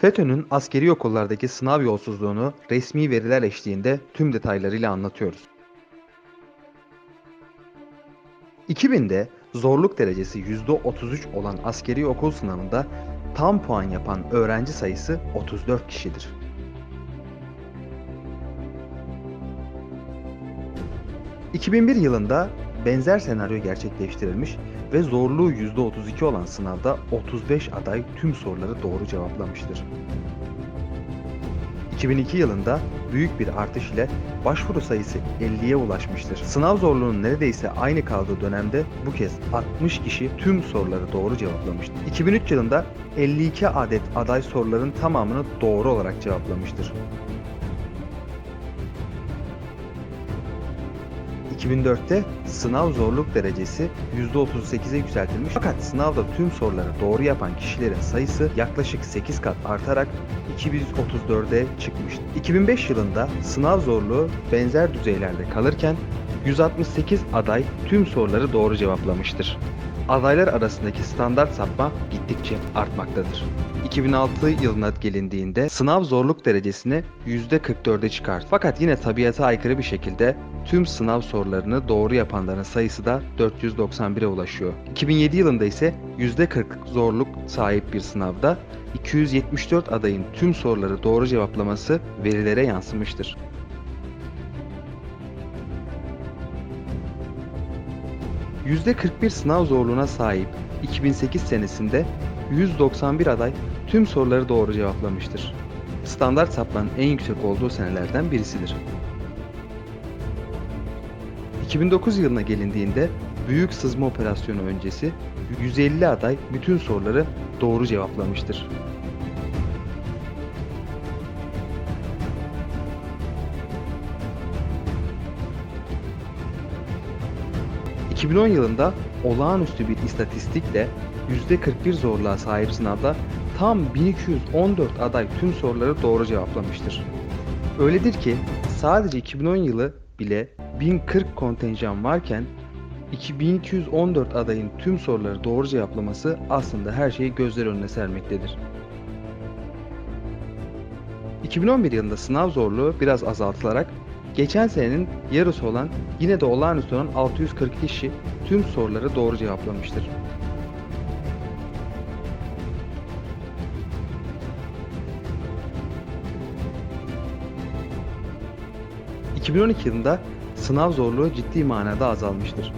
FETÖ'nün askeri okullardaki sınav yolsuzluğunu resmi veriler eşliğinde tüm detaylarıyla anlatıyoruz. 2000'de zorluk derecesi %33 olan askeri okul sınavında tam puan yapan öğrenci sayısı 34 kişidir. ...2001 yılında benzer senaryo gerçekleştirilmiş ve zorluğu %32 olan sınavda 35 aday tüm soruları doğru cevaplamıştır. 2002 yılında büyük bir artış ile başvuru sayısı 50'ye ulaşmıştır. Sınav zorluğunun neredeyse aynı kaldığı dönemde bu kez 60 kişi tüm soruları doğru cevaplamıştır. 2003 yılında 52 adet aday soruların tamamını doğru olarak cevaplamıştır. 2004'te sınav zorluk derecesi %38'e yükseltilmiş fakat sınavda tüm soruları doğru yapan kişilerin sayısı yaklaşık 8 kat artarak 234'e çıkmıştı. 2005 yılında sınav zorluğu benzer düzeylerde kalırken 168 aday tüm soruları doğru cevaplamıştır. Adaylar arasındaki standart sapma gittikçe artmaktadır. 2006 yılına gelindiğinde sınav zorluk derecesini %44'e çıkarttı. Fakat yine tabiata aykırı bir şekilde tüm sınav sorularını doğru yapanların sayısı da 491'e ulaşıyor. 2007 yılında ise %40 zorluk sahip bir sınavda 274 adayın tüm soruları doğru cevaplaması verilere yansımıştır. %41 sınav zorluğuna sahip 2008 senesinde 191 aday tüm soruları doğru cevaplamıştır. Standart sapmanın en yüksek olduğu senelerden birisidir. 2009 yılına gelindiğinde büyük sızma operasyonu öncesi 150 aday bütün soruları doğru cevaplamıştır. ...2010 yılında olağanüstü bir istatistikle %41 zorluğa sahip sınavda tam 1214 aday tüm soruları doğru cevaplamıştır. Öyledir ki sadece 2010 yılı bile 1040 kontenjan varken 2214 adayın tüm soruları doğru cevaplaması aslında her şeyi gözler önüne sermektedir. 2011 yılında sınav zorluğu biraz azaltılarak geçen senenin yarısı olan yine de olağanüstü olan 640 kişi tüm soruları doğru cevaplamıştır. ...2012 yılında sınav zorluğu ciddi manada azalmıştır.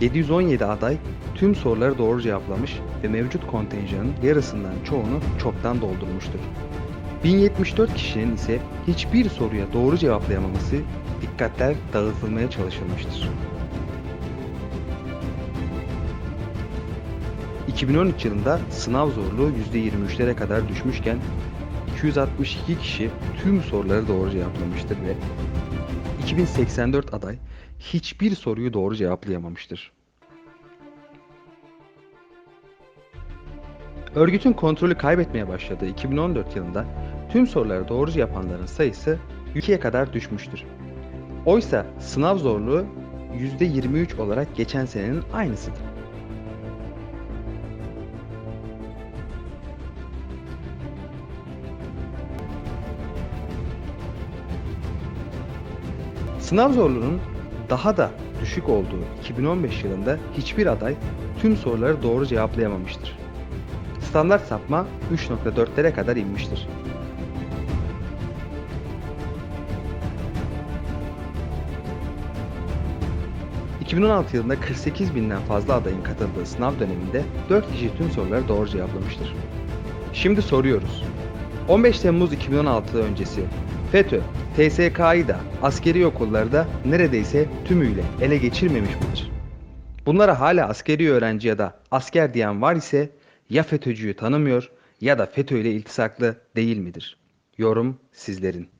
717 aday tüm soruları doğru cevaplamış ve mevcut kontenjanın yarısından çoğunu çoktan doldurmuştur. 1074 kişinin ise hiçbir soruya doğru cevaplayamaması dikkatler dağıtılmaya çalışılmıştır. 2013 yılında sınav zorluğu %23'lere kadar düşmüşken 262 kişi tüm soruları doğru cevaplamıştır ve 2084 aday hiçbir soruyu doğru cevaplayamamıştır. Örgütün kontrolü kaybetmeye başladığı 2014 yılında tüm soruları doğru yapanların sayısı 2'ye kadar düşmüştür. Oysa sınav zorluğu %23 olarak geçen senenin aynısıdır. Sınav zorluğunun daha da düşük olduğu 2015 yılında hiçbir aday tüm soruları doğru cevaplayamamıştır. Standart sapma 3.4'lere kadar inmiştir. ...2016 yılında 48 binden fazla adayın katıldığı sınav döneminde 4 kişi tüm soruları doğru cevaplamıştır. Şimdi soruyoruz. 15 Temmuz 2016 öncesi FETÖ, TSK'yı da askeri okulları da neredeyse tümüyle ele geçirmemiş midir? Bunlara hala askeri öğrenci ya da asker diyen var ise ya FETÖ'cüyü tanımıyor ya da FETÖ ile iltisaklı değil midir? Yorum sizlerin.